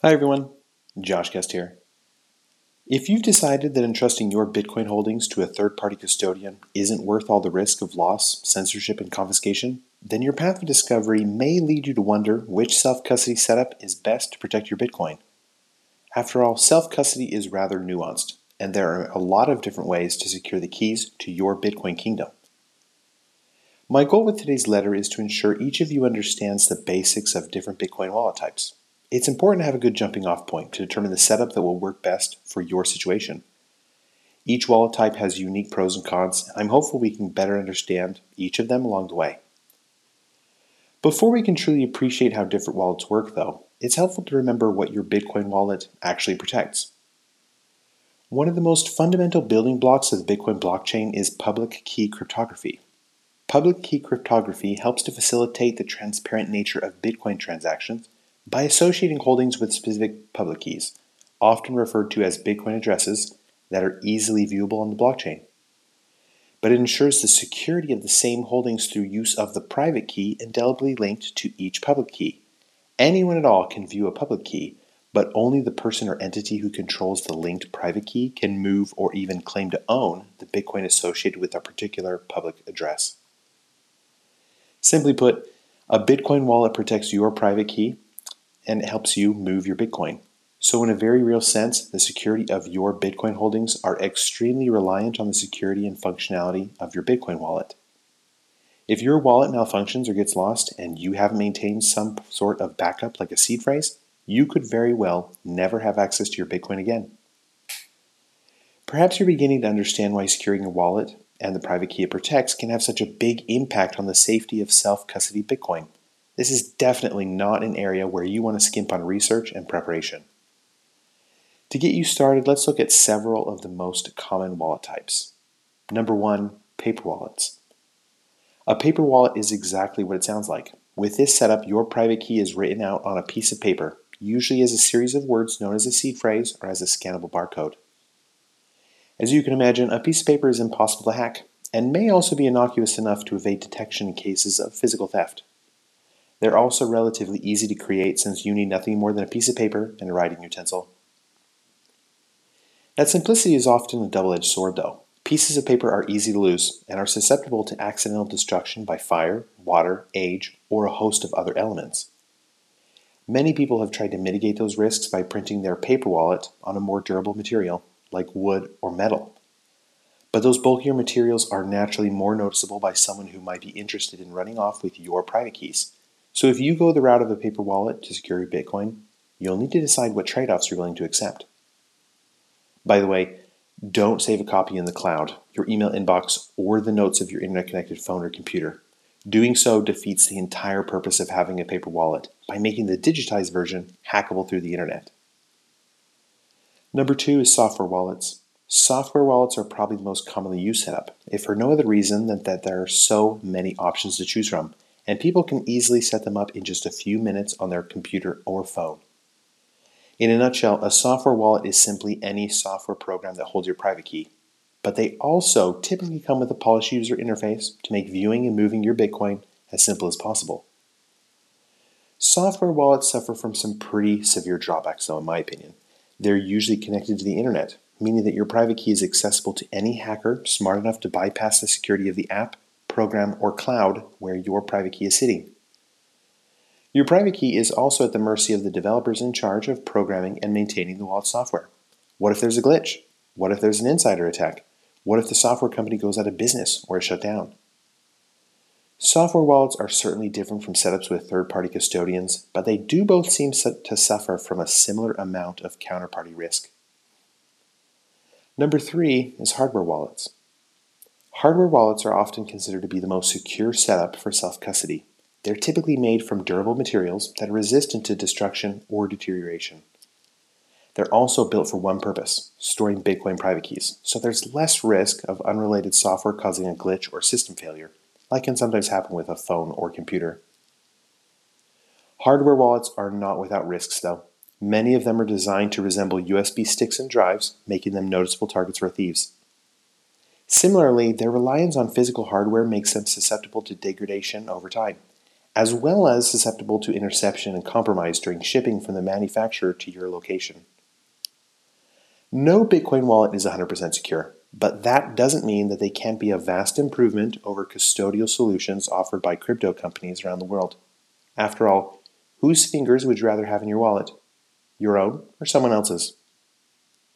Hi everyone, Josh Guest here. If you've decided that entrusting your Bitcoin holdings to a third party custodian isn't worth all the risk of loss, censorship, and confiscation, then your path of discovery may lead you to wonder which self custody setup is best to protect your Bitcoin. After all, self custody is rather nuanced, and there are a lot of different ways to secure the keys to your Bitcoin kingdom. My goal with today's letter is to ensure each of you understands the basics of different Bitcoin wallet types it's important to have a good jumping off point to determine the setup that will work best for your situation. Each wallet type has unique pros and cons. I'm hopeful we can better understand each of them along the way. Before we can truly appreciate how different wallets work, though, it's helpful to remember what your Bitcoin wallet actually protects. One of the most fundamental building blocks of the Bitcoin blockchain is public key cryptography. Public key cryptography helps to facilitate the transparent nature of Bitcoin transactions by associating holdings with specific public keys, often referred to as Bitcoin addresses, that are easily viewable on the blockchain. But it ensures the security of the same holdings through use of the private key indelibly linked to each public key. Anyone at all can view a public key, but only the person or entity who controls the linked private key can move or even claim to own the Bitcoin associated with a particular public address. Simply put, a Bitcoin wallet protects your private key and it helps you move your Bitcoin. So, in a very real sense, the security of your Bitcoin holdings are extremely reliant on the security and functionality of your Bitcoin wallet. If your wallet malfunctions or gets lost and you haven't maintained some sort of backup like a seed phrase, you could very well never have access to your Bitcoin again. Perhaps you're beginning to understand why securing your wallet and the private key it protects can have such a big impact on the safety of self custody Bitcoin. This is definitely not an area where you want to skimp on research and preparation. To get you started, let's look at several of the most common wallet types. Number one, paper wallets. A paper wallet is exactly what it sounds like. With this setup, your private key is written out on a piece of paper, usually as a series of words known as a seed phrase or as a scannable barcode. As you can imagine, a piece of paper is impossible to hack and may also be innocuous enough to evade detection in cases of physical theft. They're also relatively easy to create since you need nothing more than a piece of paper and a writing utensil. That simplicity is often a double edged sword, though. Pieces of paper are easy to lose and are susceptible to accidental destruction by fire, water, age, or a host of other elements. Many people have tried to mitigate those risks by printing their paper wallet on a more durable material, like wood or metal. But those bulkier materials are naturally more noticeable by someone who might be interested in running off with your private keys. So if you go the route of a paper wallet to secure your Bitcoin, you'll need to decide what trade offs you're willing to accept. By the way, don't save a copy in the cloud, your email inbox, or the notes of your internet connected phone or computer. Doing so defeats the entire purpose of having a paper wallet by making the digitized version hackable through the internet. Number two is software wallets. Software wallets are probably the most commonly used setup, if for no other reason than that there are so many options to choose from and people can easily set them up in just a few minutes on their computer or phone. In a nutshell, a software wallet is simply any software program that holds your private key, but they also typically come with a polished user interface to make viewing and moving your Bitcoin as simple as possible. Software wallets suffer from some pretty severe drawbacks, though, in my opinion. They're usually connected to the internet, meaning that your private key is accessible to any hacker smart enough to bypass the security of the app program, or cloud where your private key is sitting. Your private key is also at the mercy of the developers in charge of programming and maintaining the wallet software. What if there's a glitch? What if there's an insider attack? What if the software company goes out of business or is shut down? Software wallets are certainly different from setups with third party custodians, but they do both seem to suffer from a similar amount of counterparty risk. Number three is hardware wallets. Hardware wallets are often considered to be the most secure setup for self custody. They're typically made from durable materials that are resistant to destruction or deterioration. They're also built for one purpose storing Bitcoin private keys, so there's less risk of unrelated software causing a glitch or system failure, like can sometimes happen with a phone or computer. Hardware wallets are not without risks, though. Many of them are designed to resemble USB sticks and drives, making them noticeable targets for thieves. Similarly, their reliance on physical hardware makes them susceptible to degradation over time, as well as susceptible to interception and compromise during shipping from the manufacturer to your location. No Bitcoin wallet is 100% secure, but that doesn't mean that they can't be a vast improvement over custodial solutions offered by crypto companies around the world. After all, whose fingers would you rather have in your wallet? Your own or someone else's?